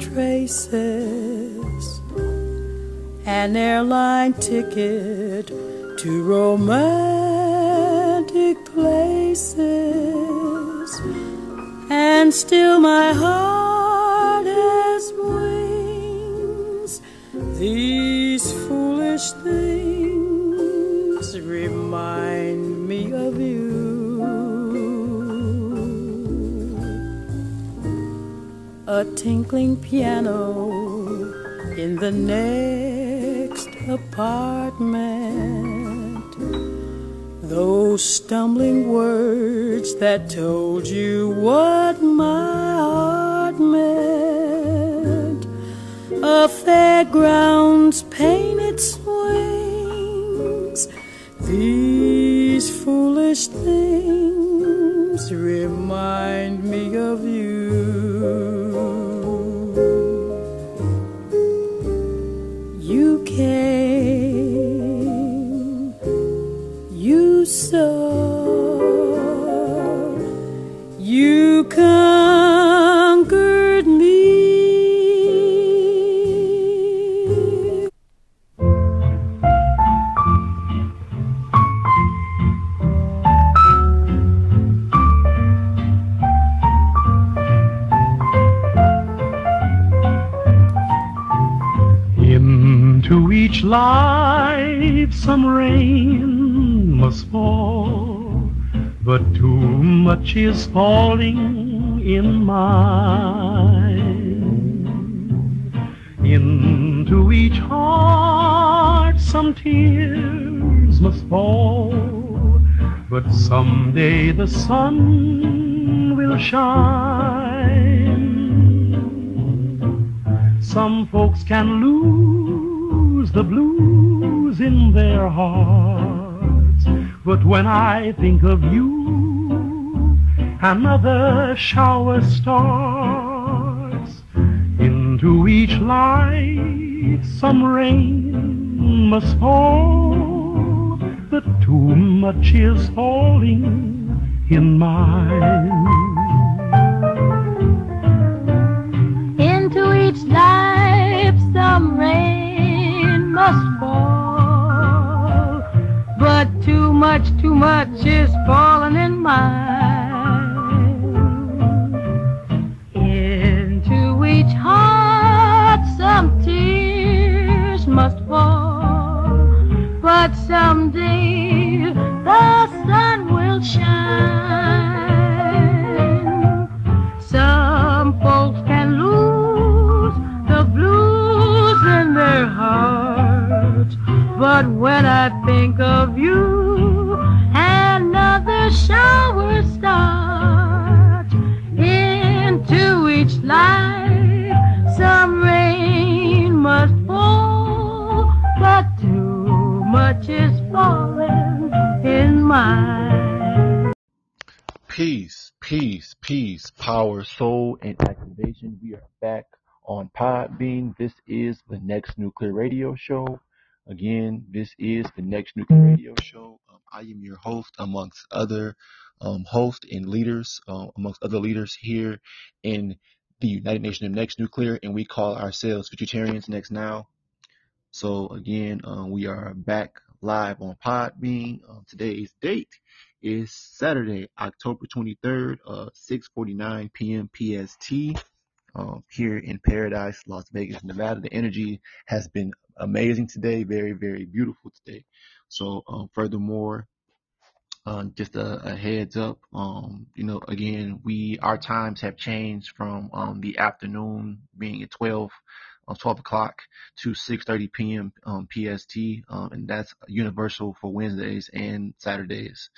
traces, an airline ticket to romantic places, and still my heart has wings. These foolish things remind a tinkling piano in the next apartment. Those stumbling words that told you what my heart meant. A fairground's painted swings. These foolish things remind me of you. Much is falling in mine. Into each heart some tears must fall, but someday the sun will shine. Some folks can lose the blues in their hearts, but when I think of you, another shower starts. Into each life some rain must fall, but too much is falling in mine. This is the Next Nuclear Radio Show. Again, this is the Next Nuclear Radio Show. Um, I am your host, amongst other um, hosts and leaders, uh, amongst other leaders here in the United Nations of Next Nuclear, and we call ourselves Futuritarians Next Now. So again, um, we are back live on Podbean. Um, today's date is Saturday, October 23rd, uh, 6:49 p.m. PST. Um, here in Paradise, Las Vegas, Nevada. The energy has been amazing today, very, very beautiful today. So, um, furthermore, uh, just a, a heads up, um, you know, again, we, our times have changed from, um, the afternoon being at 12, uh, 12 o'clock to 6.30 p.m. Um, PST, um, and that's universal for Wednesdays and Saturdays.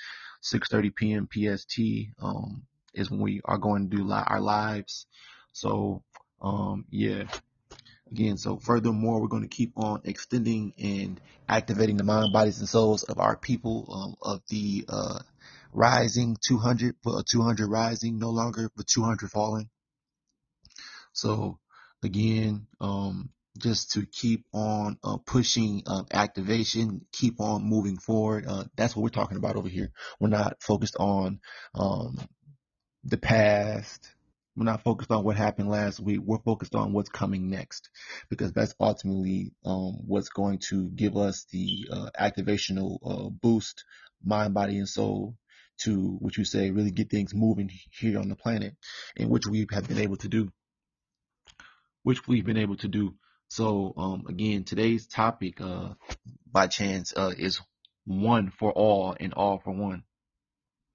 6.30 p.m. PST, um, is when we are going to do li- our lives. So, um, yeah. Again, so furthermore, we're going to keep on extending and activating the mind, bodies, and souls of our people, um, of the, uh, rising 200, uh, 200 rising, no longer, but 200 falling. So again, um, just to keep on uh, pushing uh, activation, keep on moving forward. Uh, that's what we're talking about over here. We're not focused on um, the past. We're not focused on what happened last week. We're focused on what's coming next because that's ultimately um, what's going to give us the uh, activational uh, boost, mind, body, and soul to, what you say, really get things moving here on the planet, and which we have been able to do. Which we've been able to do. So um, again, today's topic, uh, by chance, uh, is one for all and all for one,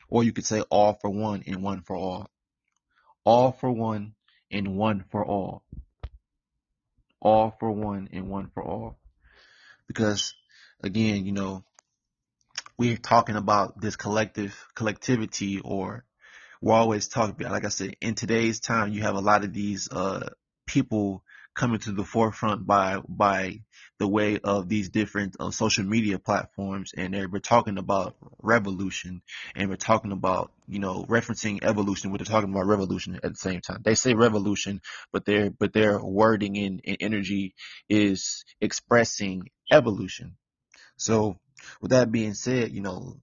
or you could say all for one and one for all, all for one and one for all, all for one and one for all, because again, you know, we're talking about this collective collectivity, or we're always talking about, like I said, in today's time, you have a lot of these uh people coming to the forefront by by the way of these different uh, social media platforms and they're, we're talking about revolution and we're talking about you know referencing evolution they're talking about revolution at the same time. They say revolution but their but their wording and, and energy is expressing evolution. So with that being said you know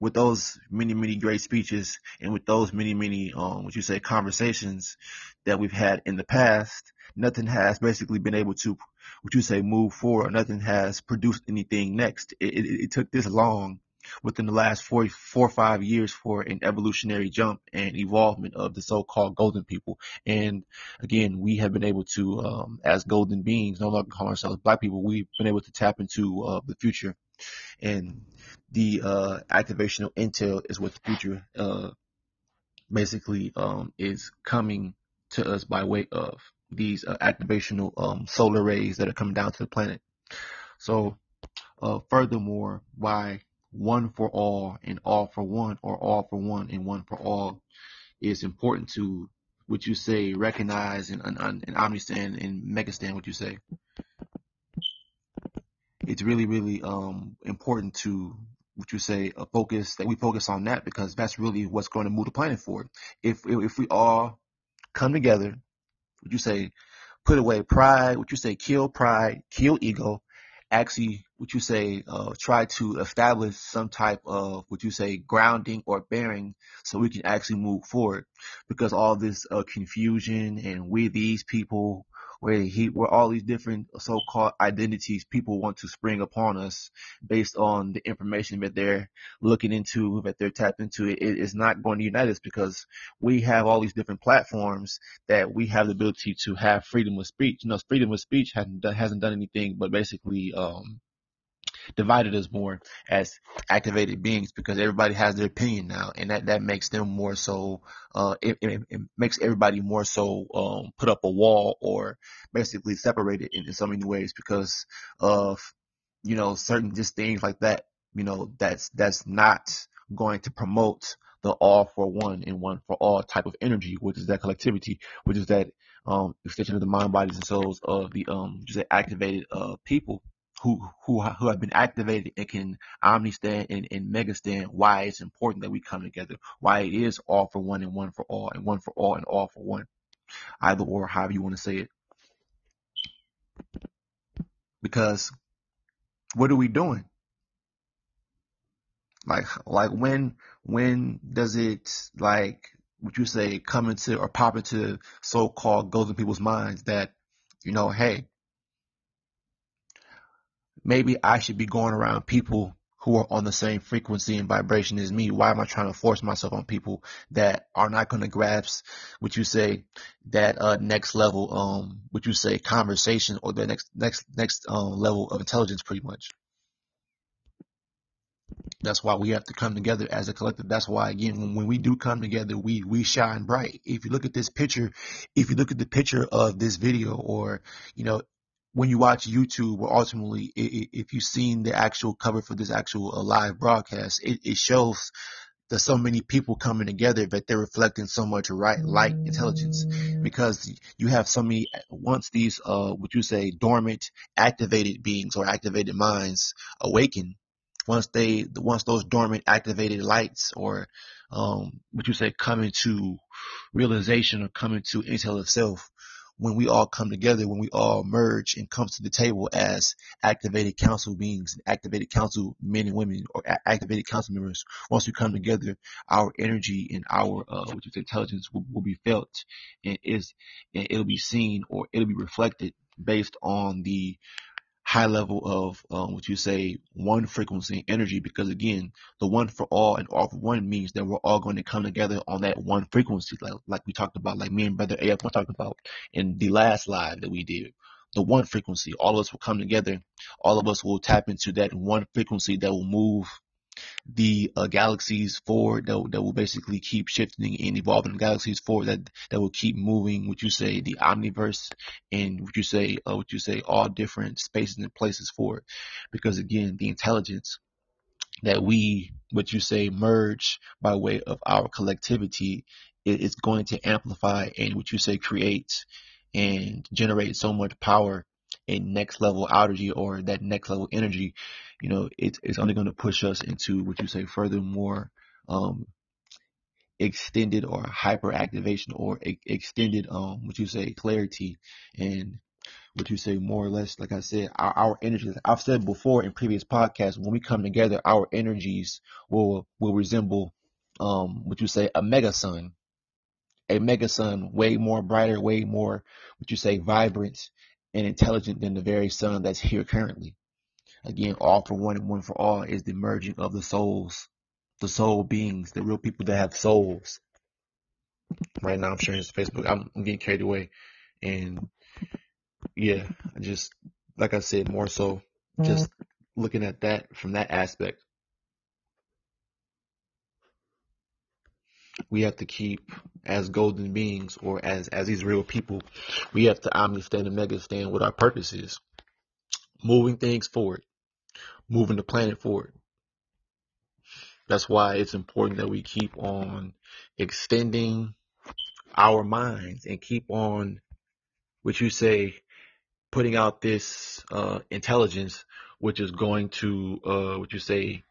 with those many many great speeches and with those many many um what you say conversations that we've had in the past nothing has basically been able to, what you say, move forward. Nothing has produced anything next. It, it, it took this long within the last four, four or five years for an evolutionary jump and evolvement of the so-called golden people. And again, we have been able to, um, as golden beings, no longer call ourselves black people, we've been able to tap into uh, the future. And the uh, activational intel is what the future uh, basically um, is coming to us by way of these uh, activational um, solar rays that are coming down to the planet. So, uh, furthermore, why one for all and all for one, or all for one and one for all, is important to what you say, recognize and, and, and understand and what you say. It's really, really um, important to what you say, a focus that we focus on that because that's really what's going to move the planet forward. If if we all come together, would you say, put away pride, would you say, kill pride, kill ego, actually, would you say, uh, try to establish some type of, would you say, grounding or bearing so we can actually move forward? Because all this uh, confusion and we these people, where he, where all these different so-called identities people want to spring upon us based on the information that they're looking into, that they're tapped into, it is not going to unite us because we have all these different platforms that we have the ability to have freedom of speech. You know, freedom of speech hasn't hasn't done anything but basically um, divided us more as activated beings because everybody has their opinion now, and that that makes them more so. Uh, it, it, it makes everybody more so um, put up a wall or basically separated in, in so many ways because of you know certain just things like that. You know that's that's not going to promote the all for one and one for all type of energy, which is that collectivity, which is that um, extension of the mind, bodies, and souls of the um, just activated uh, people who who who have been activated and can omnistand and, and megastand why it's important that we come together, why it is all for one and one for all, and one for all and all for one, either or however you want to say it. Because what are we doing? Like like when when does it like would you say come into or pop into so called goes golden people's minds that you know hey maybe I should be going around people who are on the same frequency and vibration as me. Why am I trying to force myself on people that are not going to grasp what you say that uh, next level, um, what you say conversation or the next next next um, level of intelligence, pretty much. That's why we have to come together as a collective. That's why again, when, when we do come together, we we shine bright. If you look at this picture, if you look at the picture of this video, or you know, when you watch YouTube, or ultimately, if you've seen the actual cover for this actual uh, live broadcast, it, it shows that so many people coming together that they're reflecting so much right light intelligence. Because you have so many once these uh what you say dormant activated beings or activated minds awaken once they once those dormant activated lights or um what you say come into realization or come into intel itself when we all come together, when we all merge and come to the table as activated council beings, and activated council men and women, or a- activated council members, once we come together, our energy and our uh, which is intelligence will, will be felt, and is and it'll be seen or it'll be reflected based on the high level of um, what you say one frequency energy because again the one for all and all for one means that we're all going to come together on that one frequency like, like we talked about like me and brother AF talked about in the last live that we did. The one frequency all of us will come together. All of us will tap into that one frequency that will move the uh, galaxies forward that, that will basically keep shifting and evolving. Galaxies forward that that will keep moving what you say the omniverse and what you say uh, what you say all different spaces and places forward? Because again the intelligence that we what you say merge by way of our collectivity is going to amplify and what you say create and generate so much power and next level energy or that next level energy you know, it, it's only going to push us into what you say furthermore, um, extended or hyper activation or e- extended, um, what you say clarity and what you say more or less, like I said, our, our energies, I've said before in previous podcasts, when we come together, our energies will, will resemble, um, what you say, a mega sun, a mega sun, way more brighter, way more, what you say, vibrant and intelligent than the very sun that's here currently. Again, all for one and one for all is the merging of the souls, the soul beings, the real people that have souls. Right now, I'm sharing this Facebook. I'm, I'm getting carried away, and yeah, just like I said, more so just mm-hmm. looking at that from that aspect. We have to keep as golden beings or as as these real people, we have to understand and mega stand what our purpose is. Moving things forward, moving the planet forward. That's why it's important that we keep on extending our minds and keep on what you say putting out this uh, intelligence, which is going to, uh, what you say,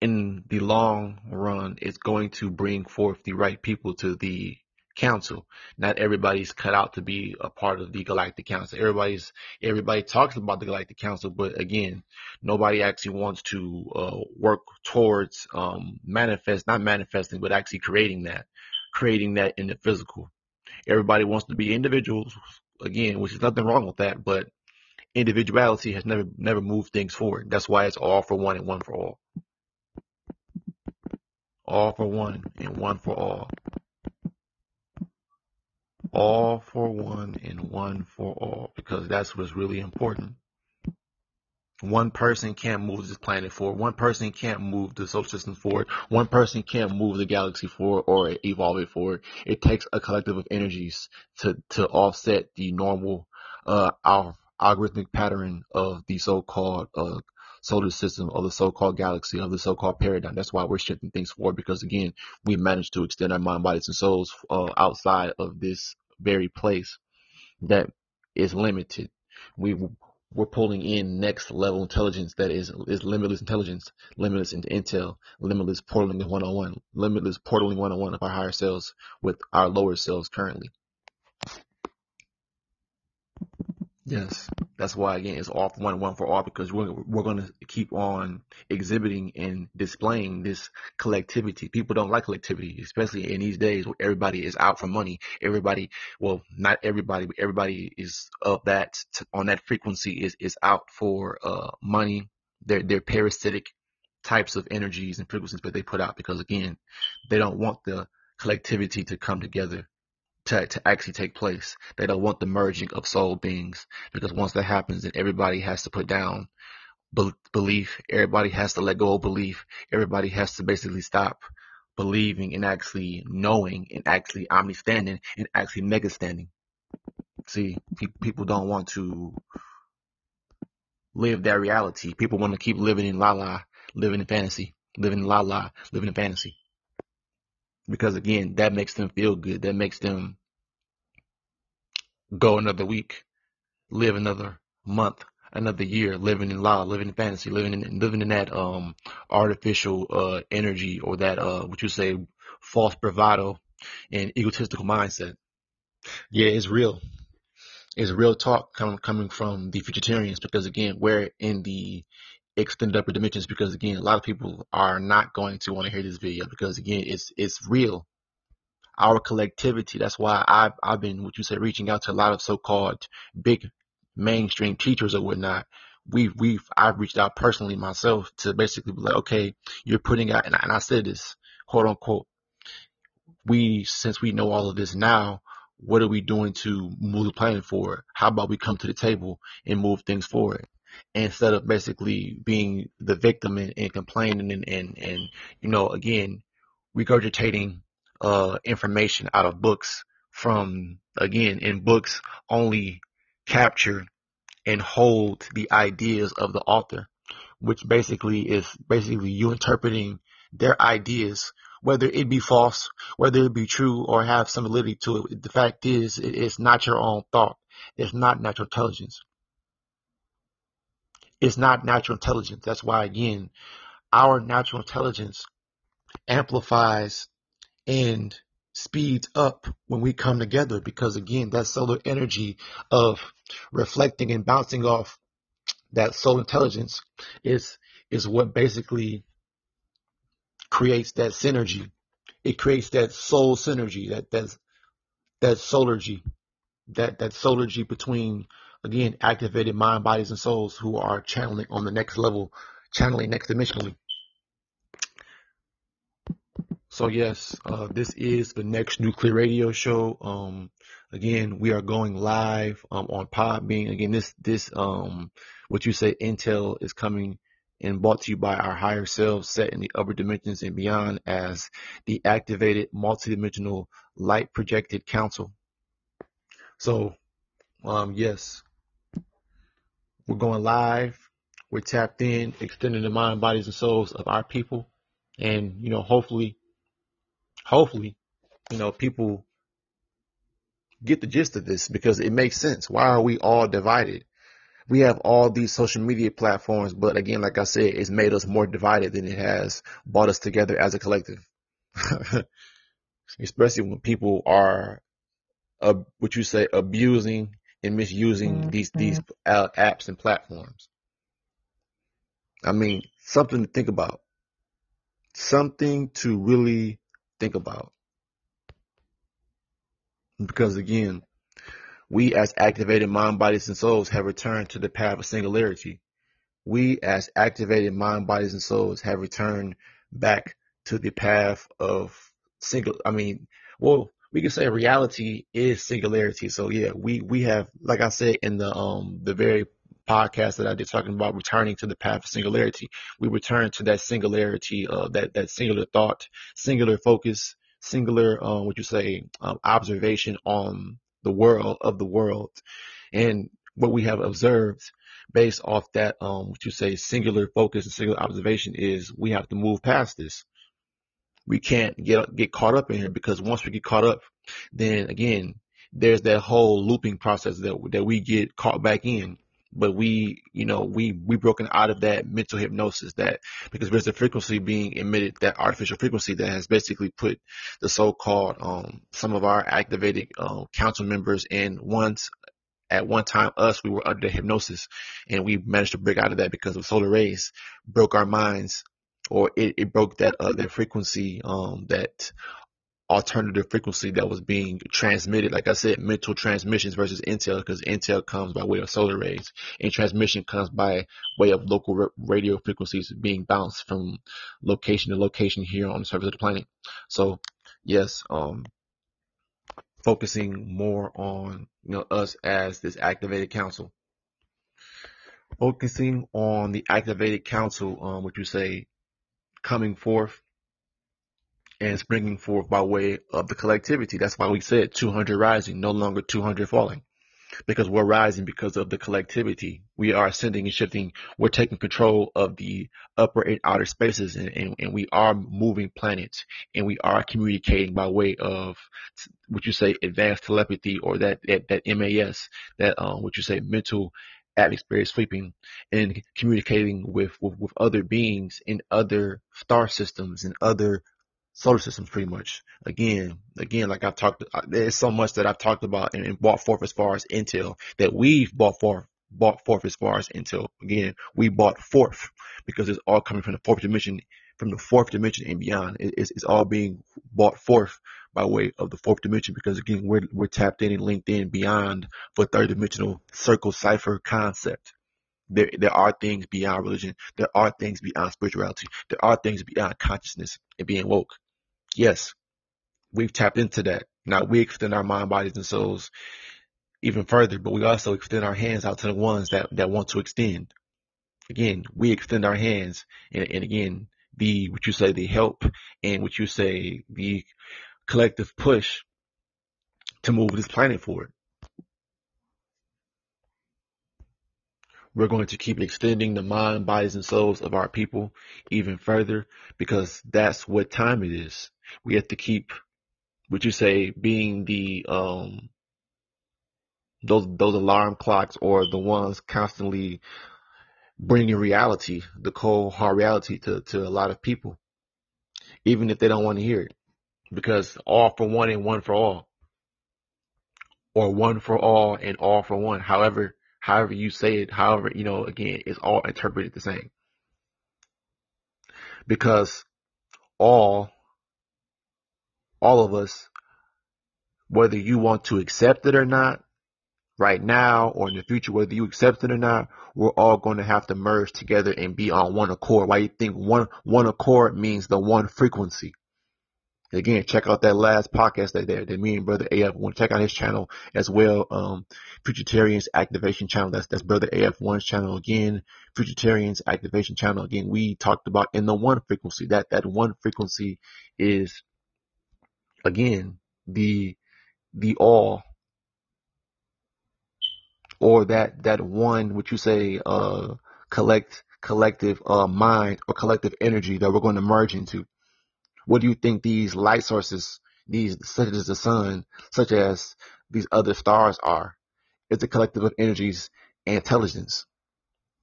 in the long run, it's going to bring forth the right people to the council. Not everybody's cut out to be a part of the Galactic Council. Everybody's everybody talks about the Galactic Council, but again, nobody actually wants to uh, work towards um, manifest, not manifesting, but actually creating that, creating that in the physical. Everybody wants to be individuals again, which is nothing wrong with that, but individuality has never never moved things forward. That's why it's all for one and one for all. All for one and one for all. All for one and one for all, because that's what's really important. One person can't move this planet forward. One person can't move the solar system forward. One person can't move the galaxy forward or evolve it forward. It takes a collective of energies to, to offset the normal, uh, algorithmic pattern of the so-called, uh, solar system or the so-called galaxy of the so-called paradigm. That's why we're shifting things forward because again, we managed to extend our mind, bodies, and souls uh, outside of this very place that is limited. We we're pulling in next level intelligence that is is limitless intelligence, limitless into intel, limitless portaling one on one, limitless portaling one on one of our higher selves with our lower selves currently. Yes, that's why again it's all one, one for all because we're we're going to keep on exhibiting and displaying this collectivity. People don't like collectivity, especially in these days where everybody is out for money. Everybody, well, not everybody, but everybody is of that on that frequency is is out for uh money. They're they're parasitic types of energies and frequencies that they put out because again, they don't want the collectivity to come together to, to actually take place. They don't want the merging of soul beings because once that happens, then everybody has to put down be- belief. Everybody has to let go of belief. Everybody has to basically stop believing and actually knowing and actually omni-standing and actually mega standing. See, pe- people don't want to live that reality. People want to keep living in la la, living in fantasy, living in la la, living in fantasy because again, that makes them feel good. That makes them go another week, live another month, another year, living in law, living in fantasy, living in living in that um artificial uh energy or that uh what you say false bravado and egotistical mindset. Yeah, it's real. It's real talk coming coming from the futuritarians because again, we're in the extended upper dimensions because again, a lot of people are not going to want to hear this video because again, it's it's real. Our collectivity. That's why I've I've been what you said reaching out to a lot of so-called big mainstream teachers or whatnot. We've we've I've reached out personally myself to basically be like, okay, you're putting out, and, and I said this quote unquote. We since we know all of this now, what are we doing to move the planet forward? How about we come to the table and move things forward? Instead of basically being the victim and, and complaining and, and, and, you know, again, regurgitating uh, information out of books from, again, in books only capture and hold the ideas of the author, which basically is basically you interpreting their ideas, whether it be false, whether it be true or have some validity to it. The fact is, it's not your own thought. It's not natural intelligence. It's not natural intelligence. That's why, again, our natural intelligence amplifies and speeds up when we come together because, again, that solar energy of reflecting and bouncing off that soul intelligence is is what basically creates that synergy. It creates that soul synergy, that that that solargy, that that solargy between again, activated mind, bodies, and souls who are channeling on the next level, channeling next dimensionally. So yes, uh, this is the next nuclear radio show. Um, again, we are going live um, on Podbean. Again, this this um, what you say Intel is coming and brought to you by our higher selves set in the upper dimensions and beyond as the activated multidimensional light projected council. So, um, yes, we're going live. We're tapped in, extending the mind, bodies, and souls of our people. And, you know, hopefully, hopefully, you know, people get the gist of this because it makes sense. Why are we all divided? We have all these social media platforms, but again, like I said, it's made us more divided than it has brought us together as a collective. Especially when people are, uh, what you say, abusing and misusing mm-hmm. these these uh, apps and platforms. I mean, something to think about. Something to really think about. Because again, we as activated mind, bodies, and souls have returned to the path of singularity. We as activated mind, bodies, and souls have returned back to the path of single, I mean, well, we can say reality is singularity. So yeah, we, we have, like I said in the, um, the very podcast that I did talking about returning to the path of singularity, we return to that singularity, uh, that, that singular thought, singular focus, singular, uh, what you say, um, observation on the world of the world. And what we have observed based off that, um, what you say, singular focus and singular observation is we have to move past this. We can't get, get caught up in here because once we get caught up, then again, there's that whole looping process that, that we get caught back in. But we, you know, we, we broken out of that mental hypnosis that because there's a frequency being emitted, that artificial frequency that has basically put the so-called, um, some of our activated, uh, council members and once at one time us, we were under hypnosis. And we managed to break out of that because of solar rays broke our minds or it, it broke that, uh, that frequency, um, that alternative frequency that was being transmitted. Like I said, mental transmissions versus intel, because intel comes by way of solar rays, and transmission comes by way of local radio frequencies being bounced from location to location here on the surface of the planet. So, yes, um, focusing more on you know us as this activated council. Focusing on the activated council, um, which you say coming forth and springing forth by way of the collectivity. That's why we said 200 rising, no longer 200 falling. Because we're rising because of the collectivity. We are ascending and shifting. We're taking control of the upper and outer spaces and, and, and we are moving planets and we are communicating by way of what you say advanced telepathy or that, that, that MAS, that, um, what you say mental atmosphere sweeping and communicating with, with, with other beings in other star systems and other solar systems pretty much. Again, again, like I've talked, uh, there's so much that I've talked about and, and brought forth as far as Intel that we've brought forth, brought forth as far as Intel. Again, we brought forth because it's all coming from the fourth dimension, from the fourth dimension and beyond. It, it's, it's all being brought forth by way of the fourth dimension because again, we're, we're tapped in and linked in beyond for third dimensional circle cipher concept. There, there are things beyond religion. There are things beyond spirituality. There are things beyond consciousness and being woke. Yes, we've tapped into that. Now we extend our mind, bodies, and souls even further, but we also extend our hands out to the ones that, that want to extend. Again, we extend our hands and, and again, the, what you say, the help and what you say, the collective push to move this planet forward. We're going to keep extending the mind, bodies, and souls of our people even further because that's what time it is. We have to keep, would you say, being the, um, those, those alarm clocks or the ones constantly bringing reality, the cold hard reality to, to a lot of people, even if they don't want to hear it because all for one and one for all or one for all and all for one. However, however you say it, however, you know, again, it's all interpreted the same. Because all, all of us, whether you want to accept it or not, right now or in the future, whether you accept it or not, we're all going to have to merge together and be on one accord. Why you think one one accord means the one frequency? Again, check out that last podcast that there that me and Brother AF want to check out his channel as well. Um, Futuritarians Activation Channel. That's that's Brother AF1's channel again. Futuritarians Activation Channel again. We talked about in the one frequency. That that one frequency is again the the all or that that one which you say uh collect collective uh mind or collective energy that we're going to merge into what do you think these light sources, these such as the sun, such as these other stars are? It's a collective of energies and intelligence.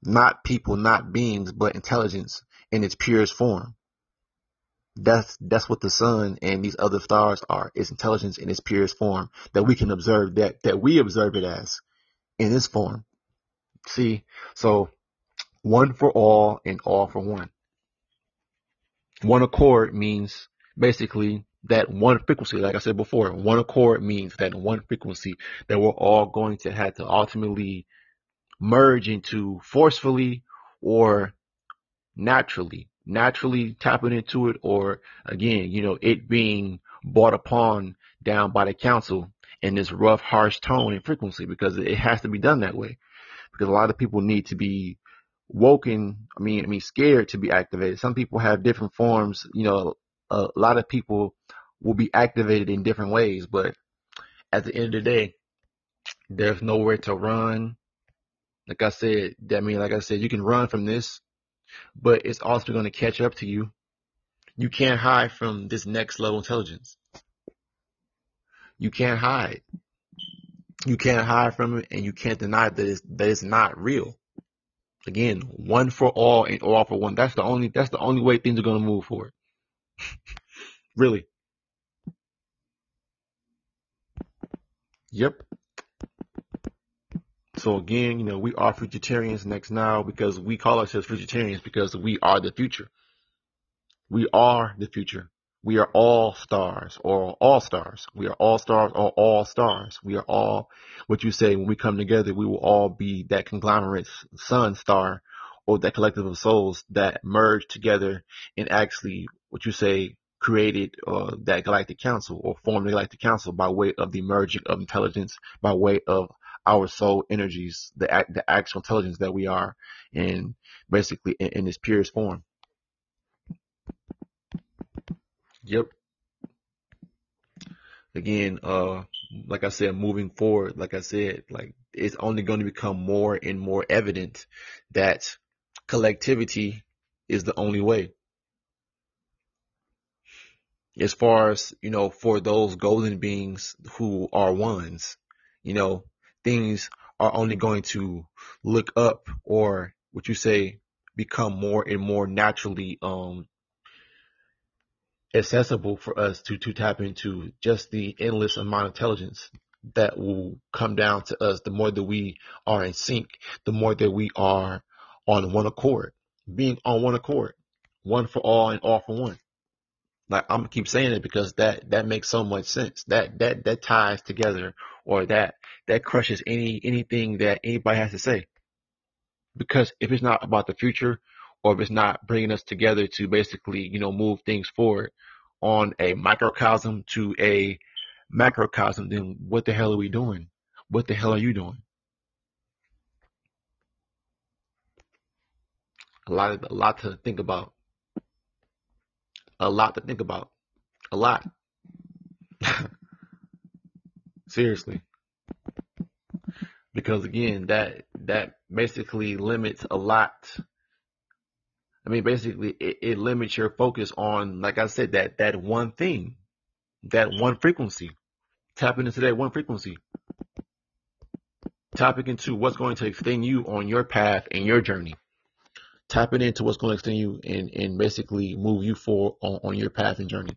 Not people, not beings, but intelligence in its purest form. That's that's what the sun and these other stars are. It's intelligence in its purest form that we can observe that that we observe it as in this form. See, so one for all and all for one. One accord means basically that one frequency, like I said before, one accord means that one frequency that we're all going to have to ultimately merge into forcefully or naturally, naturally tapping into it, or again, you know, it being brought upon down by the council in this rough, harsh tone and frequency because it has to be done that way. Because a lot of people need to be woken, I mean, I mean, scared to be activated. Some people have different forms. You know, a lot of people will be activated in different ways, but at the end of the day, there's nowhere to run. Like I said, that mean, like I said, you can run from this, but it's also going to catch up to you. You can't hide from this next level intelligence. You can't hide. You can't hide from it, and you can't deny that it's, that it's not real. Again, one for all and all for one. That's the only that's the only way things are gonna move forward. really. Yep. So again, you know, we are futuritarians next now because we call ourselves futuritarians because we are the future. We are the future. We are all stars or all stars. We are all stars or all stars. We are all what you say when we come together, we will all be that conglomerate sun star or that collective of souls that merge together and actually what you say created uh, that galactic council or formed the galactic council by way of the merging of intelligence, by way of our soul energies, the the actual intelligence that we are, and basically in, in its purest form. Yep. Again, uh, like I said, moving forward, like I said, like it's only going to become more and more evident that collectivity is the only way. As far as, you know, for those golden beings who are ones, you know, things are only going to look up or what you say become more and more naturally um accessible for us to, to tap into just the endless amount of intelligence that will come down to us the more that we are in sync, the more that we are on one accord, being on one accord, one for all and all for one. Like I'm gonna keep saying it because that that makes so much sense. That that that ties together or that that crushes any anything that anybody has to say. Because if it's not about the future, or if it's not bringing us together to basically, you know, move things forward on a microcosm to a macrocosm, then what the hell are we doing? What the hell are you doing? A lot a lot to think about. A lot to think about. A lot. Seriously. Because again, that that basically limits a lot I mean, basically, it, it limits your focus on, like I said, that that one thing, that one frequency. Tapping into that one frequency. Tapping into what's going to extend you on your path and your journey. Tapping into what's going to extend you and, and basically move you forward on, on your path and journey.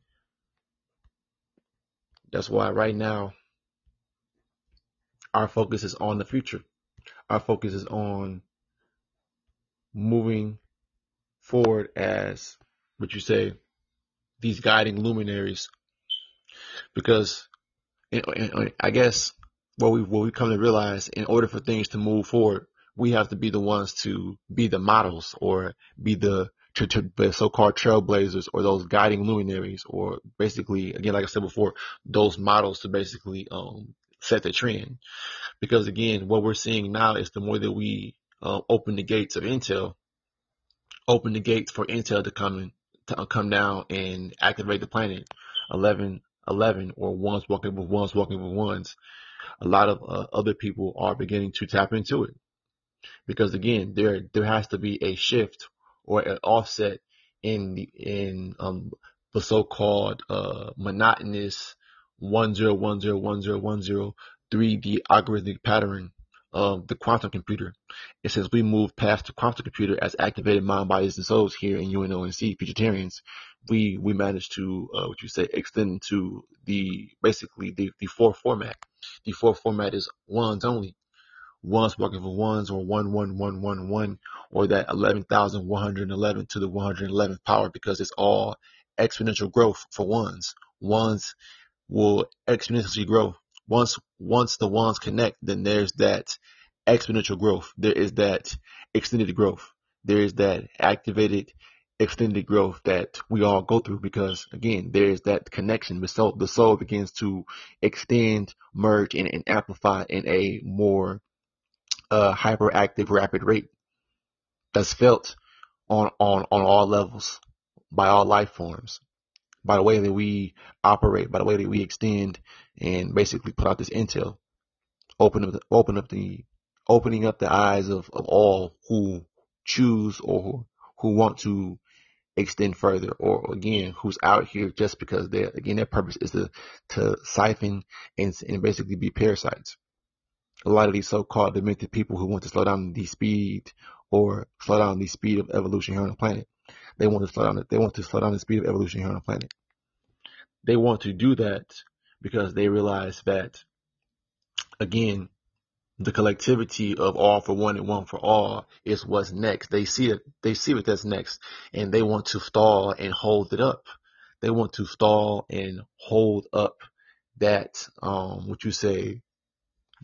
That's why right now our focus is on the future. Our focus is on moving forward as what you say these guiding luminaries. Because I guess what we what we come to realize in order for things to move forward, we have to be the ones to be the models or be the so-called trailblazers or those guiding luminaries or basically again like I said before those models to basically um, set the trend. Because again what we're seeing now is the more that we uh, open the gates of Intel open the gates for Intel to come in, to uh, come down and activate the planet. 11 11 or ones walking with ones walking with ones. A lot of uh, other people are beginning to tap into it. Because again, there there has to be a shift or an offset in the in um the so-called uh monotonous one zero one zero one zero one zero three D algorithmic pattern of the quantum computer. It says we move past the quantum computer as activated mind, bodies, and souls here in UNONC Futuritarians, we we managed to uh, what you say extend to the basically the the fourth format. The fourth format is ones only ones walking for ones or one one one one one or that eleven thousand one hundred eleven to the one hundred eleventh power because it's all exponential growth for ones. Ones will exponentially grow. Once once the ones connect, then there's that exponential growth. There is that extended growth. There is that activated extended growth that we all go through because again there's that connection the soul the soul begins to extend merge and, and amplify in a more uh, hyperactive rapid rate that's felt on, on, on all levels by all life forms, by the way that we operate, by the way that we extend and basically put out this intel, open up, the, open up the, opening up the eyes of, of all who choose or who want to extend further or again who's out here just because they again their purpose is to to siphon and, and basically be parasites a lot of these so-called demented people who want to slow down the speed or slow down the speed of evolution here on the planet. They want to slow down. They want to slow down the speed of evolution here on the planet. They want to do that because they realize that, again, the collectivity of all for one and one for all is what's next. They see it. They see what that's next, and they want to stall and hold it up. They want to stall and hold up that um, what you say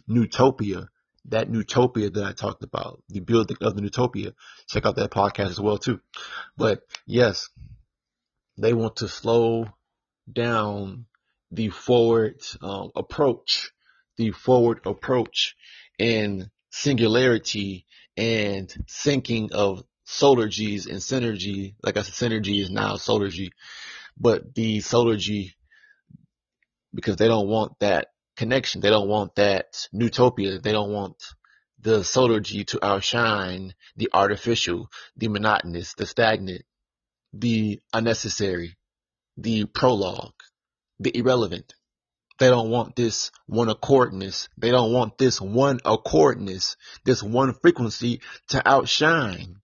Newtopia, that Newtopia that I talked about, the building of the Newtopia. Check out that podcast as well too. But yes, they want to slow down the forward um, approach, the forward approach and singularity and thinking of solargies and synergy. Like I said, synergy is now solargy, but the solargy because they don't want that connection. They don't want that newtopia. They don't want the solargy to outshine the artificial, the monotonous, the stagnant, the unnecessary, the prologue, the irrelevant. They don't want this one accordness. They don't want this one accordness, this one frequency to outshine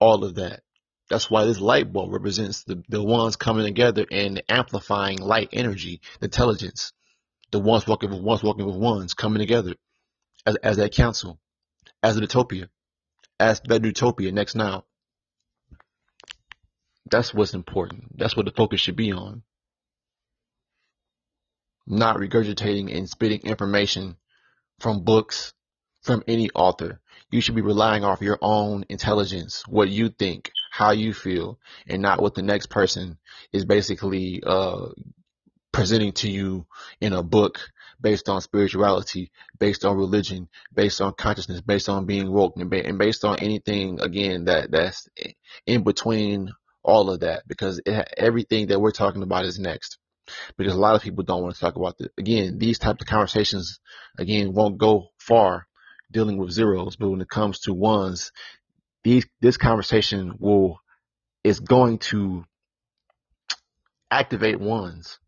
all of that. That's why this light bulb represents the, the ones coming together and amplifying light energy, intelligence, the ones walking with ones walking with ones coming together as, as that council, as a utopia, as that utopia next now. That's what's important. That's what the focus should be on. Not regurgitating and spitting information from books, from any author. You should be relying off your own intelligence, what you think, how you feel, and not what the next person is basically uh, presenting to you in a book based on spirituality, based on religion, based on consciousness, based on being woke, and, based on anything again that that's in between all of that, because it, everything that we're talking about is next. Because a lot of people don't want to talk about this. Again, these types of conversations, again, won't go far dealing with zeros, but when it comes to ones, these this conversation will is going to activate ones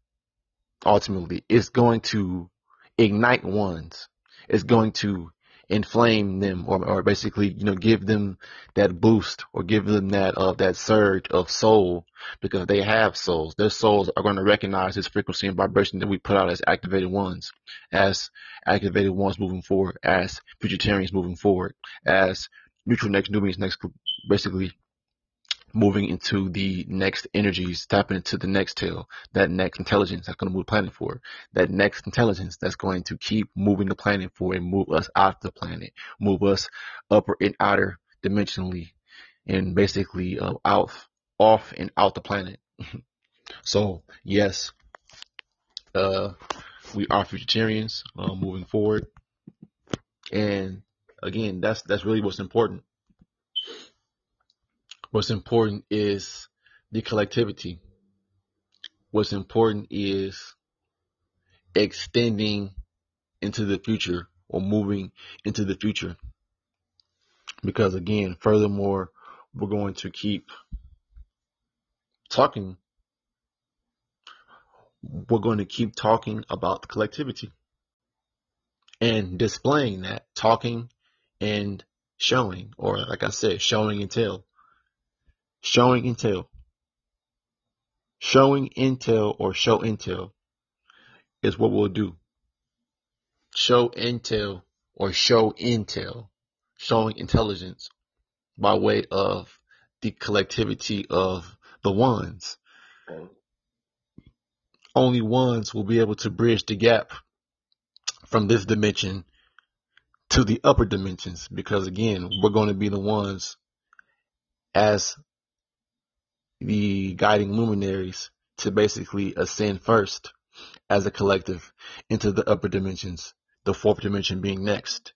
ultimately it's going to ignite ones. It's going to inflame them or, or basically, you know, give them that boost or give them that, uh, that surge of soul because they have souls. Their souls are going to recognize this frequency and vibration that we put out as activated ones, as activated ones moving forward, as Futuritarians moving forward, as neutral next Nubians next, basically moving into the next energies, tapping into the next tail, that next intelligence that's going to move the planet forward, that next intelligence that's going to keep moving the planet forward and move us out the planet, move us upper and outer dimensionally, and basically uh, out, off and out the planet. so yes, uh, we are futuritarians uh, moving forward, and again, that's that's really what's important. What's important is the collectivity. What's important is extending into the future or moving into the future. Because again, furthermore, we're going to keep talking. We're going to keep talking about the collectivity and displaying that, talking and showing, or like I said, showing and tell. Showing intel. Showing intel or show intel is what we'll do. Show intel or show intel, showing intelligence by way of the collectivity of the ones. Only ones will be able to bridge the gap from this dimension to the upper dimensions because again, we're going to be the ones as the guiding luminaries to basically ascend first as a collective into the upper dimensions, the fourth dimension being next.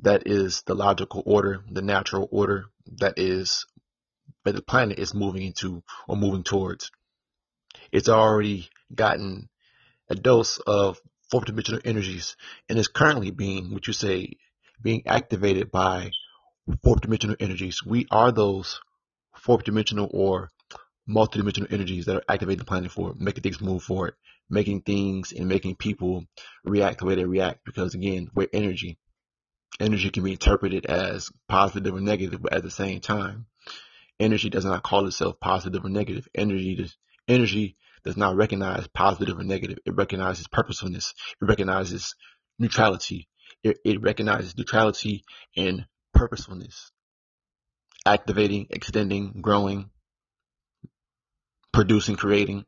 That is the logical order, the natural order that is that the planet is moving into or moving towards. It's already gotten a dose of fourth dimensional energies and is currently being, what you say, being activated by fourth dimensional energies. We are those fourth dimensional or multidimensional energies that are activating the planet forward, making things move forward, making things and making people react the way they react. Because again, we're energy. Energy can be interpreted as positive or negative, but at the same time, energy does not call itself positive or negative. Energy does, energy does not recognize positive or negative. It recognizes purposefulness. It recognizes neutrality. It, it recognizes neutrality and purposefulness. Activating, extending, growing, producing, creating.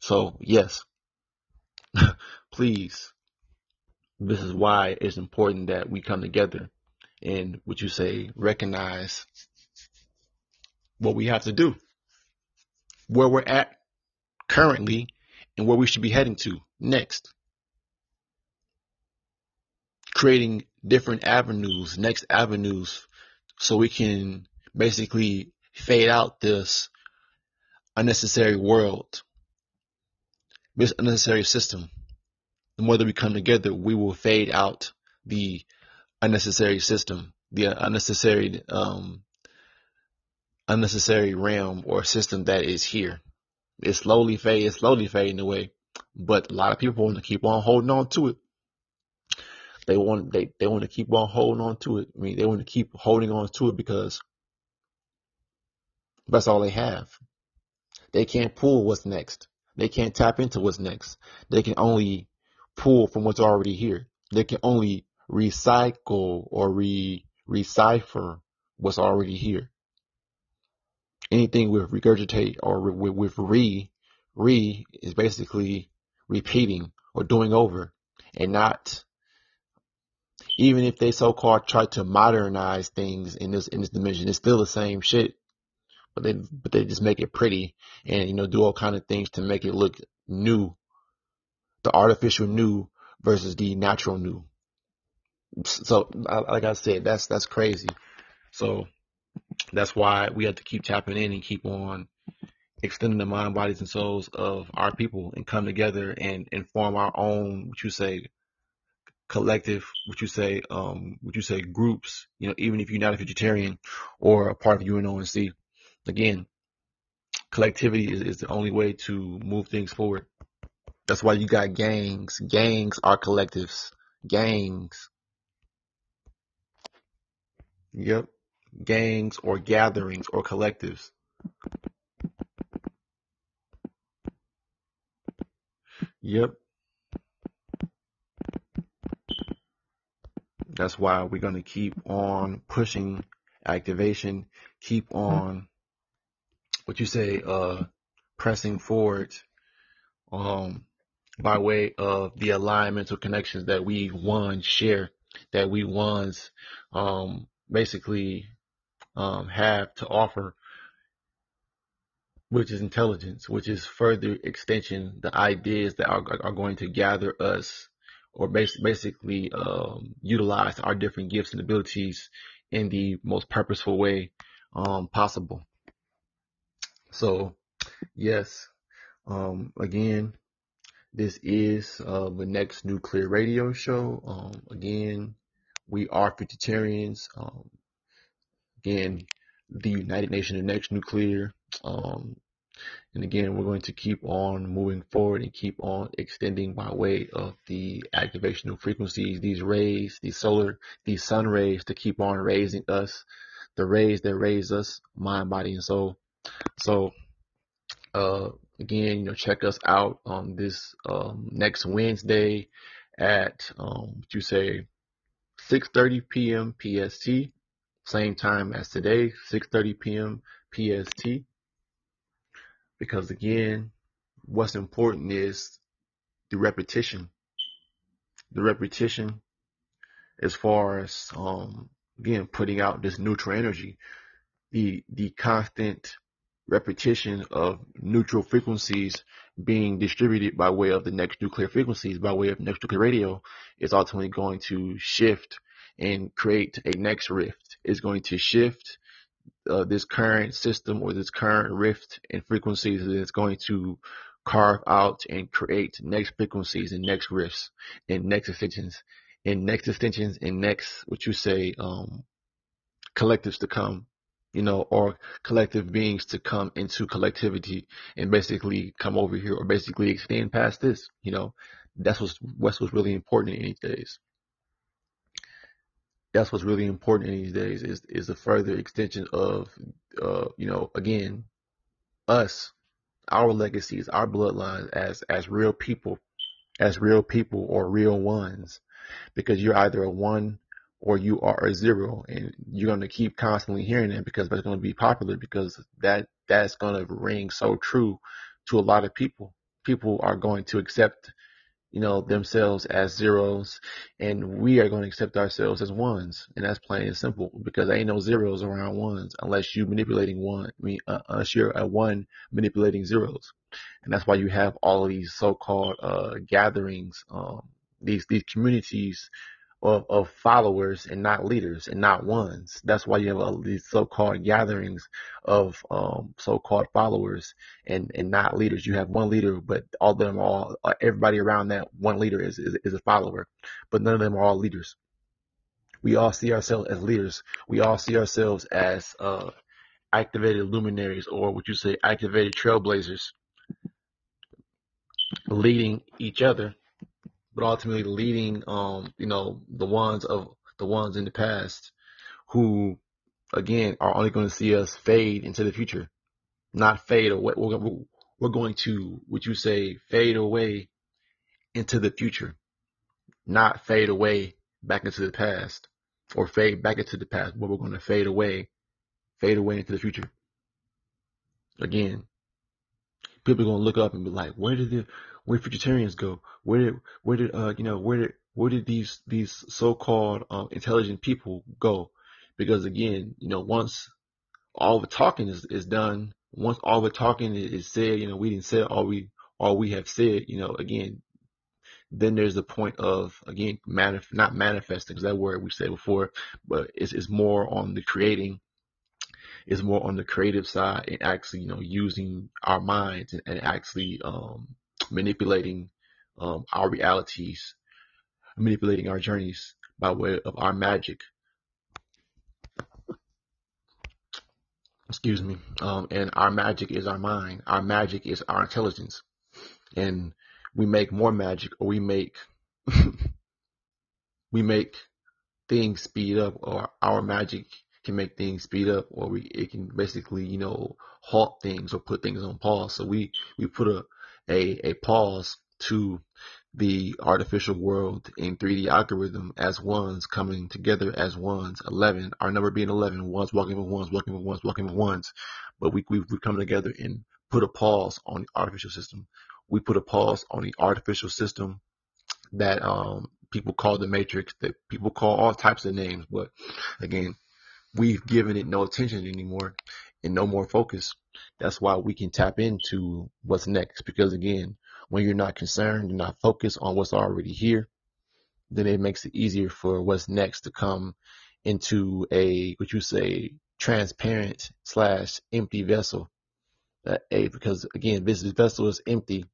So yes, please, this is why it's important that we come together and what you say, recognize what we have to do, where we're at currently and where we should be heading to next. Creating different avenues, next avenues, so we can basically fade out this unnecessary world, this unnecessary system. The more that we come together, we will fade out the unnecessary system, the unnecessary, um, unnecessary realm or system that is here. It's slowly fade, it's slowly fading away, but a lot of people want to keep on holding on to it. They want they, they want to keep on holding on to it. I mean, they want to keep holding on to it because that's all they have. They can't pull what's next. They can't tap into what's next. They can only pull from what's already here. They can only recycle or re recipher what's already here. Anything with regurgitate or with, with re, re is basically repeating or doing over and not even if they so-called try to modernize things in this in this dimension, it's still the same shit but they but they just make it pretty and you know do all kind of things to make it look new, the artificial new versus the natural new. So like I said, that's that's crazy. So that's why we have to keep tapping in and keep on extending the mind, bodies, and souls of our people and come together and, and form our own, what you say, collective, what you say, um, what you say, groups, you know, even if you're not a Futuritarian or a part of UNONC, Again, collectivity is, is the only way to move things forward. That's why you got gangs. Gangs are collectives. Gangs. Yep. Gangs or gatherings or collectives. Yep. That's why we're going to keep on pushing activation, keep on what you say, uh, pressing forward, um, by way of the alignmental connections that we ones share, that we ones, um, basically, um, have to offer, which is intelligence, which is further extension, the ideas that are, are going to gather us or basically um, utilize our different gifts and abilities in the most purposeful way um, possible. So, yes, um, again, this is uh, the next nuclear radio show. Um, again, we are futuritarians. Um, again, the United Nations of Next Nuclear. Um, and again, we're going to keep on moving forward and keep on extending by way of the activational frequencies, these rays, these solar, these sun rays to keep on raising us, the rays that raise us, mind, body, and soul. So, uh, again, you know, check us out on this, um, next Wednesday at, um, what you say, 6.30 p.m. PST, same time as today, 6.30 p.m. PST. Because again, what's important is the repetition. The repetition as far as, um, again, putting out this neutral energy, the, the constant repetition of neutral frequencies being distributed by way of the next nuclear frequencies, by way of next nuclear radio, is ultimately going to shift and create a next rift. It's going to shift uh, this current system or this current rift in frequencies that is going to carve out and create next frequencies and next rifts and next extensions and next extensions and next what you say um collectives to come you know or collective beings to come into collectivity and basically come over here or basically extend past this you know? That's what's what's really important in these days. That's what's really important in these days is is a further extension of uh you know again us our legacies our bloodlines as as real people as real people or real ones because you're either a one or you are a zero and you're going to keep constantly hearing that because that's going to be popular because that that's going to ring so true to a lot of people people are going to accept you know, themselves as zeros, and we are going to accept ourselves as ones, and that's plain and simple because there ain't no zeros around ones unless you manipulating one. I mean, uh, unless you're a one manipulating zeros, and that's why you have all of these so-called uh, gatherings, um, these these communities of, of followers and not leaders and not ones. That's why you have all these so-called gatherings of um, so-called followers and, and not leaders. You have one leader, but all of them are all, uh, everybody around that one leader is, is, is a follower, but none of them are all leaders. We all see ourselves as leaders. We all see ourselves as uh, activated luminaries or what you say, activated trailblazers leading each other but ultimately leading, um, you know, the ones of the ones in the past who, again, are only going to see us fade into the future, not fade away. We're, we're going to, would you say, fade away into the future, not fade away back into the past or fade back into the past, but we're going to fade away, fade away into the future. Again, people are going to look up and be like, where did the, where did Futuritarians go? Where did where did uh you know where did where did these these so-called um, intelligent people go? Because again, you know, once all the talking is, is done, once all the talking is said, you know, we didn't say all we all we have said, you know, again, then there's the point of again manif- not manifesting because that word we said before, but it's, it's more on the creating is more on the creative side and actually, you know, using our minds and, and actually um, manipulating um, our realities, manipulating our journeys by way of our magic. Excuse me. Um, and our magic is our mind. Our magic is our intelligence. And we make more magic or we make we make things speed up or our magic can make things speed up or we it can basically, you know, halt things or put things on pause. So we we put a a, a pause to the artificial world in 3D algorithm as ones coming together as ones. 11, our number being 11, ones walking with ones, walking with ones, walking with ones. but we, we, we come together and put a pause on the artificial system. We put a pause on the artificial system that um, people call the matrix, that people call all types of names. But again, we've given it no attention anymore and no more focus. That's why we can tap into what's next. Because again, when you're not concerned, you're not focused on what's already here, then it makes it easier for what's next to come into a, what you say, transparent slash empty vessel. That a, because again, this vessel is empty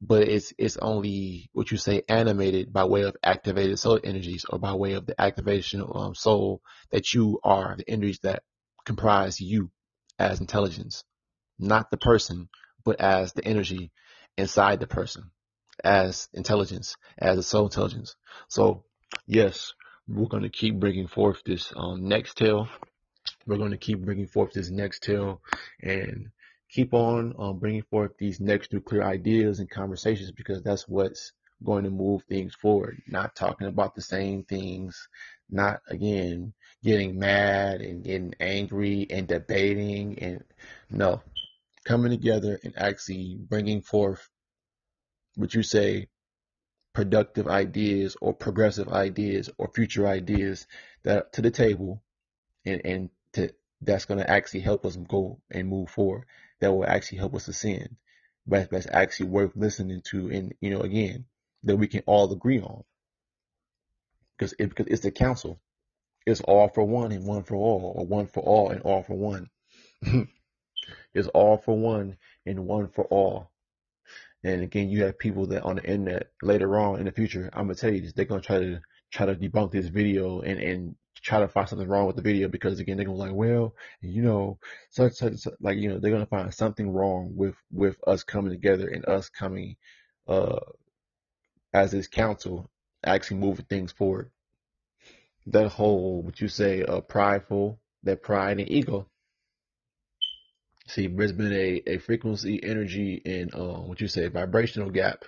but it's it's only what you say animated by way of activated soul energies or by way of the activation um, soul that you are the energies that comprise you as intelligence not the person but as the energy inside the person as intelligence as a soul intelligence. So yes we're going to keep bringing forth this um, Nextel we're going to keep bringing forth this Nextel and keep on um, bringing forth these next nuclear ideas and conversations because that's what's going to move things forward. Not talking about the same things, not again getting mad and getting angry and debating and no, coming together and actually bringing forth what you say productive ideas or progressive ideas or future ideas that to the table and, and to that's going to actually help us go and move forward that will actually help us ascend. But that's actually worth listening to, and you know, again, that we can all agree on, because it, because it's the council. It's all for one and one for all, or one for all and all for one. it's all for one and one for all. And again, you have people that on the internet later on in the future, I'm gonna tell you this, they're gonna try to try to debunk this video and and try to find something wrong with the video because again they're gonna be like, well, you know, such, such, like you know they're gonna find something wrong with with us coming together and us coming uh as this council actually moving things forward. That whole what you say uh prideful, that pride and ego. See, there's been a, a frequency, energy, and uh, what you say, vibrational gap,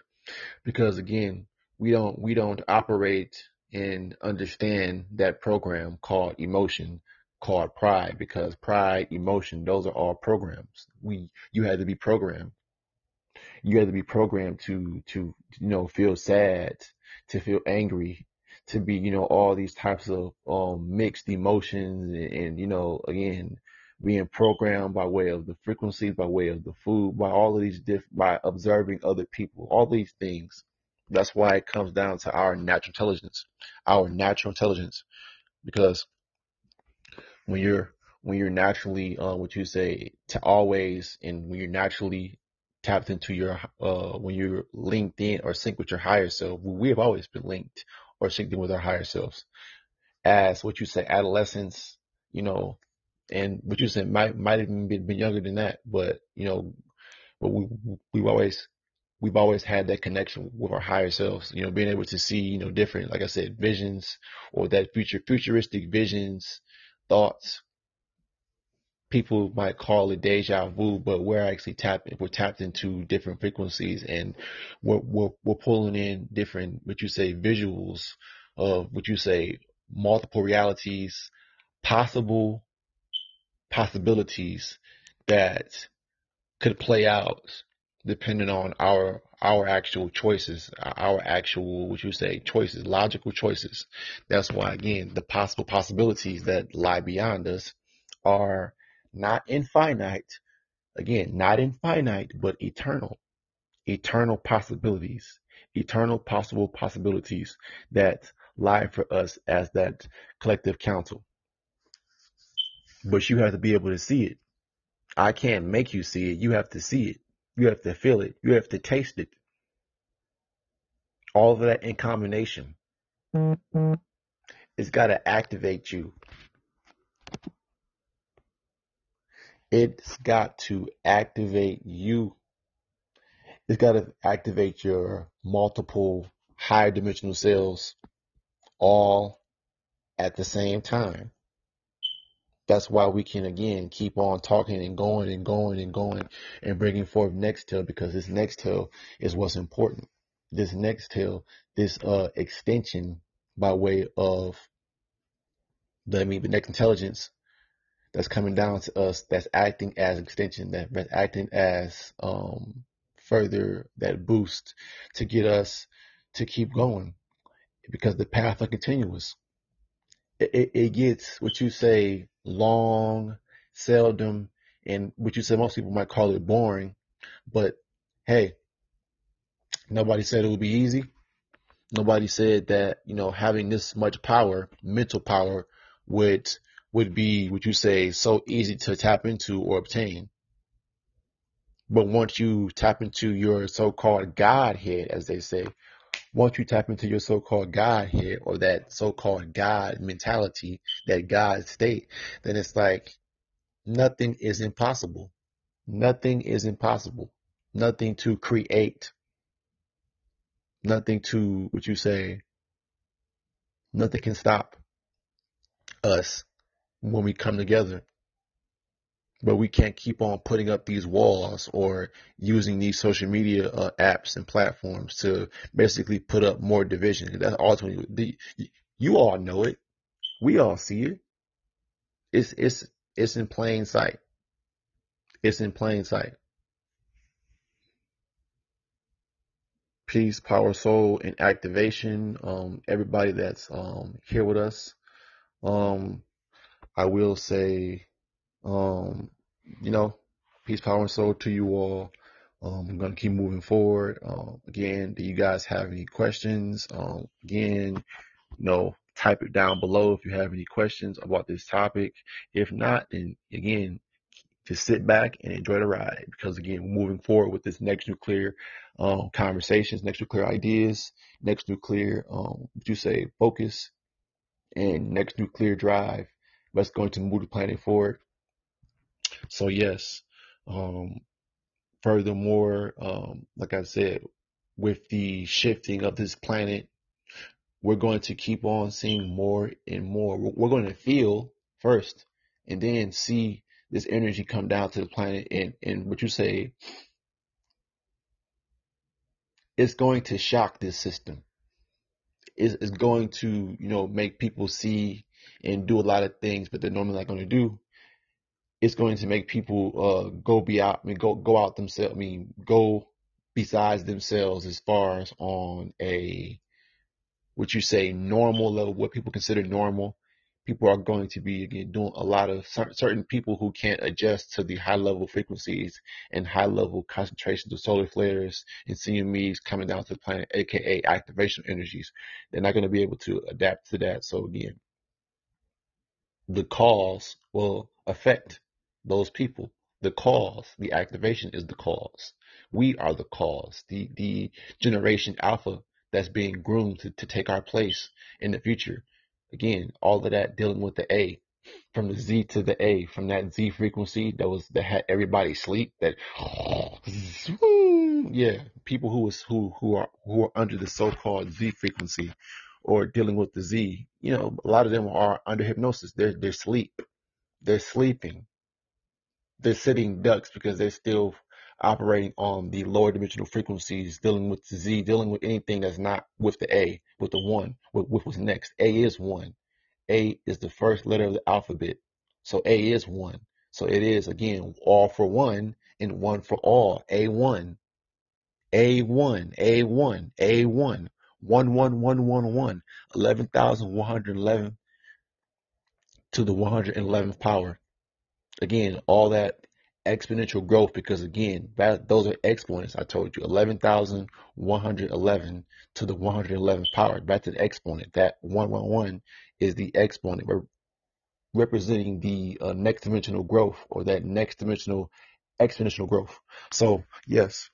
because again, we don't we don't operate and understand that program called emotion called pride because pride emotion those are all programs. We you had to be programmed. You had to be programmed to to you know feel sad to feel angry to be you know all these types of um mixed emotions and, and you know again being programmed by way of the frequencies by way of the food by all of these diff by observing other people all these things. That's why it comes down to our natural intelligence, our natural intelligence, because when you're when you're naturally uh, what you say to always and when you're naturally tapped into your uh, when you're linked in or synced with your higher self, we have always been linked or synced with our higher selves. As what you say, adolescence, you know, and what you said might might have been, been younger than that, but you know, but we we've always we've always had that connection with our higher selves, you know, being able to see, you know, different, like I said, visions or that future, futuristic visions, thoughts. People might call it deja vu, but we're actually tapping, we're tapped into different frequencies and we're, we're, we're pulling in different, what you say, visuals of what you say, multiple realities, possible possibilities that could play out depending on our our actual choices, our actual what you say choices, logical choices. That's why again the possible possibilities that lie beyond us are not infinite. Again, not infinite, but eternal. Eternal possibilities. Eternal possible possibilities that lie for us as that collective council. But you have to be able to see it. I can't make you see it. You have to see it. You have to feel it. You have to taste it. All of that in combination. Mm-hmm. It's got to activate you. It's got to activate you. It's got to activate your multiple higher dimensional cells all at the same time that's why we can again keep on talking and going and going and going and bringing forth next Nextel because this next Nextel is what's important. This next Nextel, this uh extension by way of the I mean the next intelligence that's coming down to us that's acting as extension, that, that's acting as um, further that boost to get us to keep going because the path is continuous. It, it, it gets what you say long, seldom, and what you say most people might call it boring. But hey, nobody said it would be easy. Nobody said that, you know, having this much power, mental power, would would be, would you say, so easy to tap into or obtain. But once you tap into your so-called Godhead, as they say, once you tap into your so-called Godhead or that so-called God mentality, that God state, then it's like nothing is impossible. Nothing is impossible. Nothing to create. Nothing to, what you say, nothing can stop us when we come together. But we can't keep on putting up these walls or using these social media uh, apps and platforms to basically put up more division. That's ultimately the, you all know it. We all see it. It's it's it's in plain sight. It's in plain sight. Peace, power, soul, and activation. Um, everybody that's um here with us. Um, I will say, um, you know, peace, power, and soul to you all. Um, I'm going to keep moving forward. Um, again, do you guys have any questions? Um, again, you know, type it down below if you have any questions about this topic. If not, then again, just sit back and enjoy the ride because again, we're moving forward with this next nuclear um, conversations, next nuclear ideas, next nuclear, um, you say, focus, and next nuclear drive that's going to move the planet forward. So yes, um, furthermore, um, like I said, with the shifting of this planet, we're going to keep on seeing more and more. We're going to feel first and then see this energy come down to the planet and, and what you say, it's going to shock this system. It's, it's going to, you know, make people see and do a lot of things, but they're normally not going to do. It's going to make people uh, go be out, I mean, go go out themselves. I mean, go besides themselves as far as on a what you say normal level, what people consider normal. People are going to be again doing a lot of certain people who can't adjust to the high level frequencies and high level concentrations of solar flares and CMEs coming down to the planet, aka activation energies. They're not going to be able to adapt to that. So again, the cause will affect those people. The cause, the activation is the cause. We are the cause. The the generation alpha that's being groomed to, to take our place in the future. Again, all of that dealing with the A, from the Z to the A, from that Z frequency that was that had everybody sleep. That yeah, people who was who who are who are under the so-called Z frequency or dealing with the Z, you know, a lot of them are under hypnosis. They're they're sleep. They're sleeping. They're sitting ducks because they're still operating on the lower dimensional frequencies, dealing with the Z, dealing with anything that's not with the A, with the one, with, with what's next. A is one. A is the first letter of the alphabet. So A is one. So it is again all for one and one for all. A1. A1, A1, A1. One one one one one, eleven thousand one hundred eleven to the 111th power. Again, all that exponential growth because again, that those are exponents. I told you, 11,111 to the 111th power. That's an exponent. That 111 is the exponent. We're representing the uh, next dimensional growth or that next dimensional exponential growth. So yes,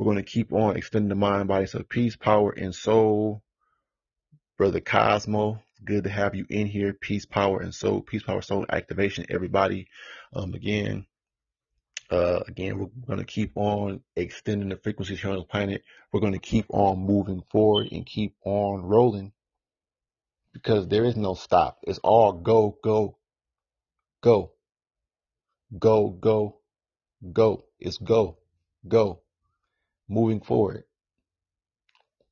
we're going to keep on extending the mind, body, so peace, power, and soul. Brother Cosmo, good to have you in here. Peace, power, and soul. Peace, power, soul activation, everybody. Um, again, uh, again, we're going to keep on extending the frequencies here on the planet. We're going to keep on moving forward and keep on rolling because there is no stop. It's all go, go, go, go, go, go. It's go, go moving forward.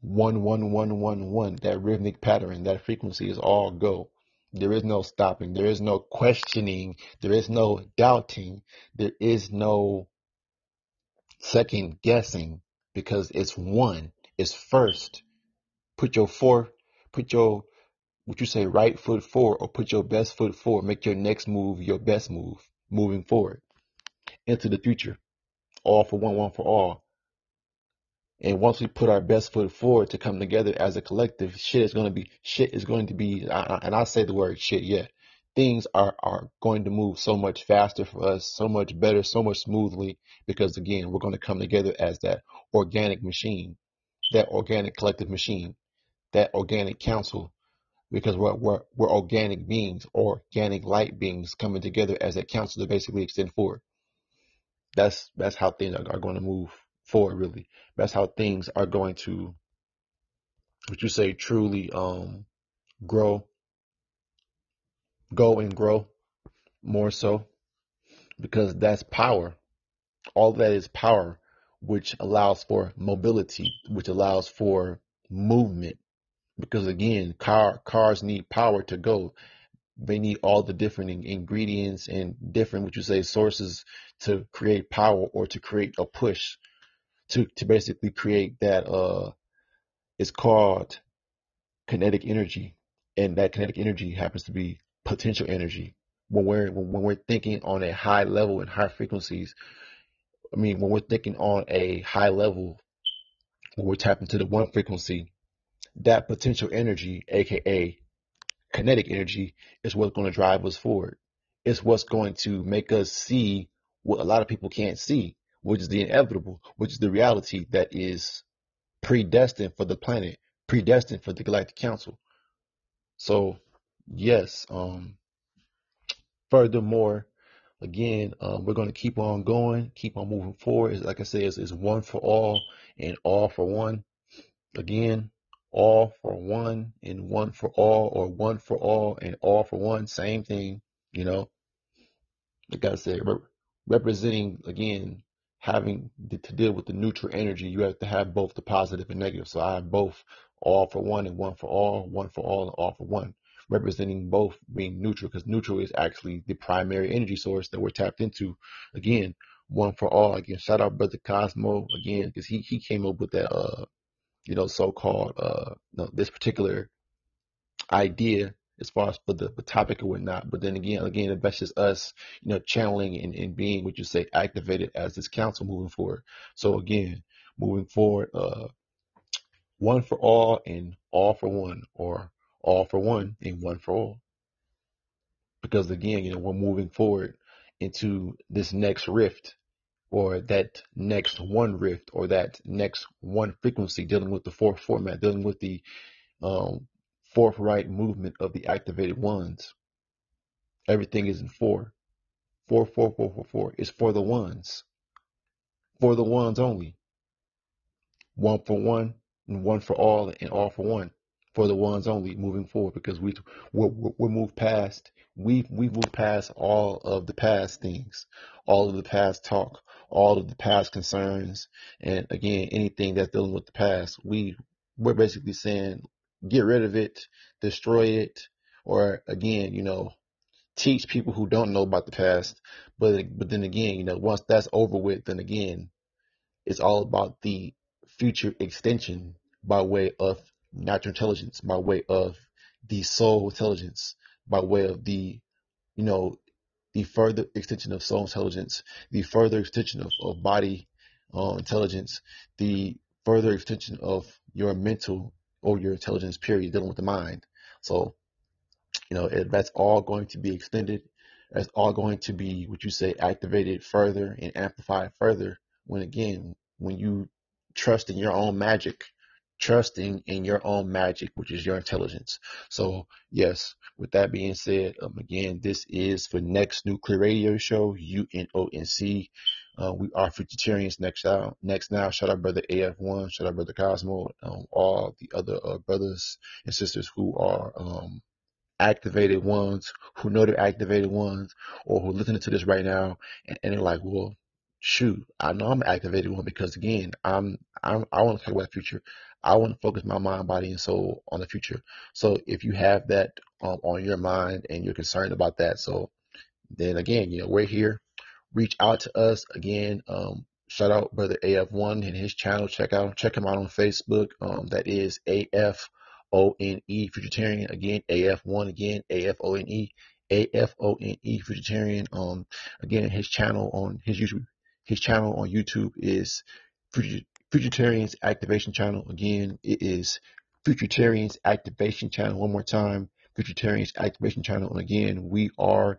One, one, one, one, one. That rhythmic pattern, that frequency is all go. There is no stopping. There is no questioning. There is no doubting. There is no second guessing because it's one. It's first. Put your four, put your, what you say, right foot forward or put your best foot forward. Make your next move your best move moving forward into the future. All for one, one for all. And once we put our best foot forward to come together as a collective, shit is going to be, shit is going to be, and I say the word shit, yeah. Things are, are going to move so much faster for us, so much better, so much smoothly, because again, we're going to come together as that organic machine, that organic collective machine, that organic council, because we're, we're, we're organic beings, organic light beings coming together as that council to basically extend forward. That's, that's how things are, are going to move forward really. That's how things are going to what you say truly um grow go and grow more so because that's power. All that is power which allows for mobility, which allows for movement. Because again, car cars need power to go. They need all the different ingredients and different, what you say, sources to create power or to create a push to to basically create that uh it's called kinetic energy. And that kinetic energy happens to be potential energy. When we're when we're thinking on a high level and high frequencies i mean when we're thinking on a high level when we're tapping to the one frequency that potential energy aka kinetic energy is what's going to drive us forward. It's what's going to make us see what a lot of people can't see which is the inevitable, which is the reality that is predestined for the planet, predestined for the Galactic Council. So, yes, um, furthermore, again, um, we're going to keep on going, keep on moving forward. It's, like I said, it's, it's one for all and all for one. Again, all for one and one for all, or one for all and all for one. Same thing, you know. Like I said, representing again having to deal with the neutral energy, you have to have both the positive and negative. So I have both all for one and one for all, one for all and all for one, representing both being neutral because neutral is actually the primary energy source that we're tapped into. Again, one for all. Again, shout out brother Cosmo again because he he came up with that uh you know so called uh no, this particular idea as far as for the, the topic or whatnot. But then again, again, that's just us, you know, channeling and, and being what you say activated as this council moving forward. So again, moving forward, uh, one for all and all for one, or all for one and one for all. Because again, you know, we're moving forward into this next rift or that next one rift or that next one frequency dealing with the fourth format, dealing with the um, forthright movement of the activated ones. Everything is in four. Four, four, four, four, four. It's for the ones. For the ones only. One for one and one for all and all for one. For the ones only moving forward because we we're, we're moved past we've we've past all of the past things, all of the past talk, all of the past concerns, and again anything that's dealing with the past. We we're basically saying get rid of it, destroy it, or again, you know, teach people who don't know about the past. But but then again, you know, once that's over with, then again, it's all about the future extension by way of natural intelligence, by way of the soul intelligence, by way of the, you know, the further extension of soul intelligence, the further extension of, of body uh, intelligence, the further extension of your mental or your intelligence period dealing with the mind. So, you know, it, that's all going to be extended. That's all going to be what you say activated further and amplified further when again, when you trust in your own magic, trusting in your own magic, which is your intelligence. So, yes, with that being said, um, again, this is for Next Nuclear Radio Show, UNONC. Uh, we are Futuritarians next out. Next now, shout out brother AF1, shout out brother Cosmo, um, all the other uh, brothers and sisters who are um, activated ones, who know they're activated ones, or who are listening to this right now and, and they're like, well, shoot, I know I'm an activated one because again, I'm, I'm I want to talk about the future. I want to focus my mind, body, and soul on the future. So if you have that um, on your mind and you're concerned about that. So then again, you know, we're here. Reach out to us again. Um, shout out brother AF1 and his channel. Check out check him out on Facebook. Um, that is AF O N E Futuritarian again. AF1 again. A F O N E. A F O N E Futuritarian. Um, again, his channel on his YouTube his channel on YouTube is Futuritarians Activation Channel. Again, it is Futuritarians Activation Channel. One more time, Futuritarians Activation Channel. And again, we are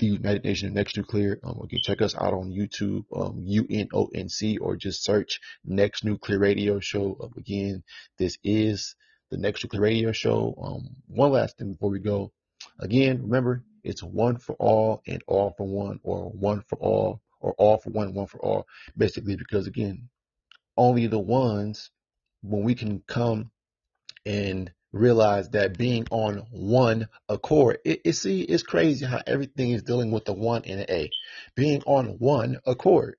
the United Nations Next Nuclear. Um, again, check us out on YouTube, um, UNONC, or just search Next Nuclear Radio Show. Um, again, this is the Next Nuclear Radio Show. Um, one last thing before we go. Again, remember, it's one for all and all for one, or one for all or all for one, one for all, basically, because again, only the ones when we can come and realize that being on one accord, it, it see, it's crazy how everything is dealing with the one and the A. Being on one accord,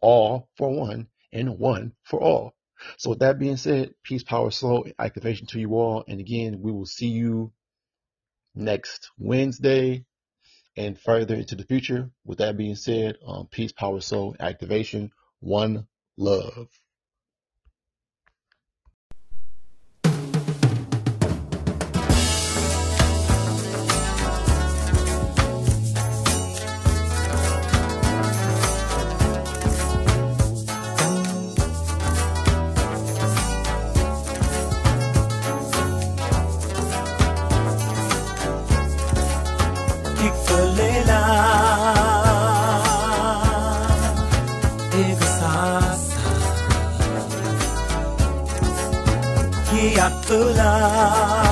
all for one and one for all. So with that being said, peace, power, soul, activation to you all. And again, we will see you next Wednesday and further into the future. With that being said, um, peace, power, soul, activation, one love. Love.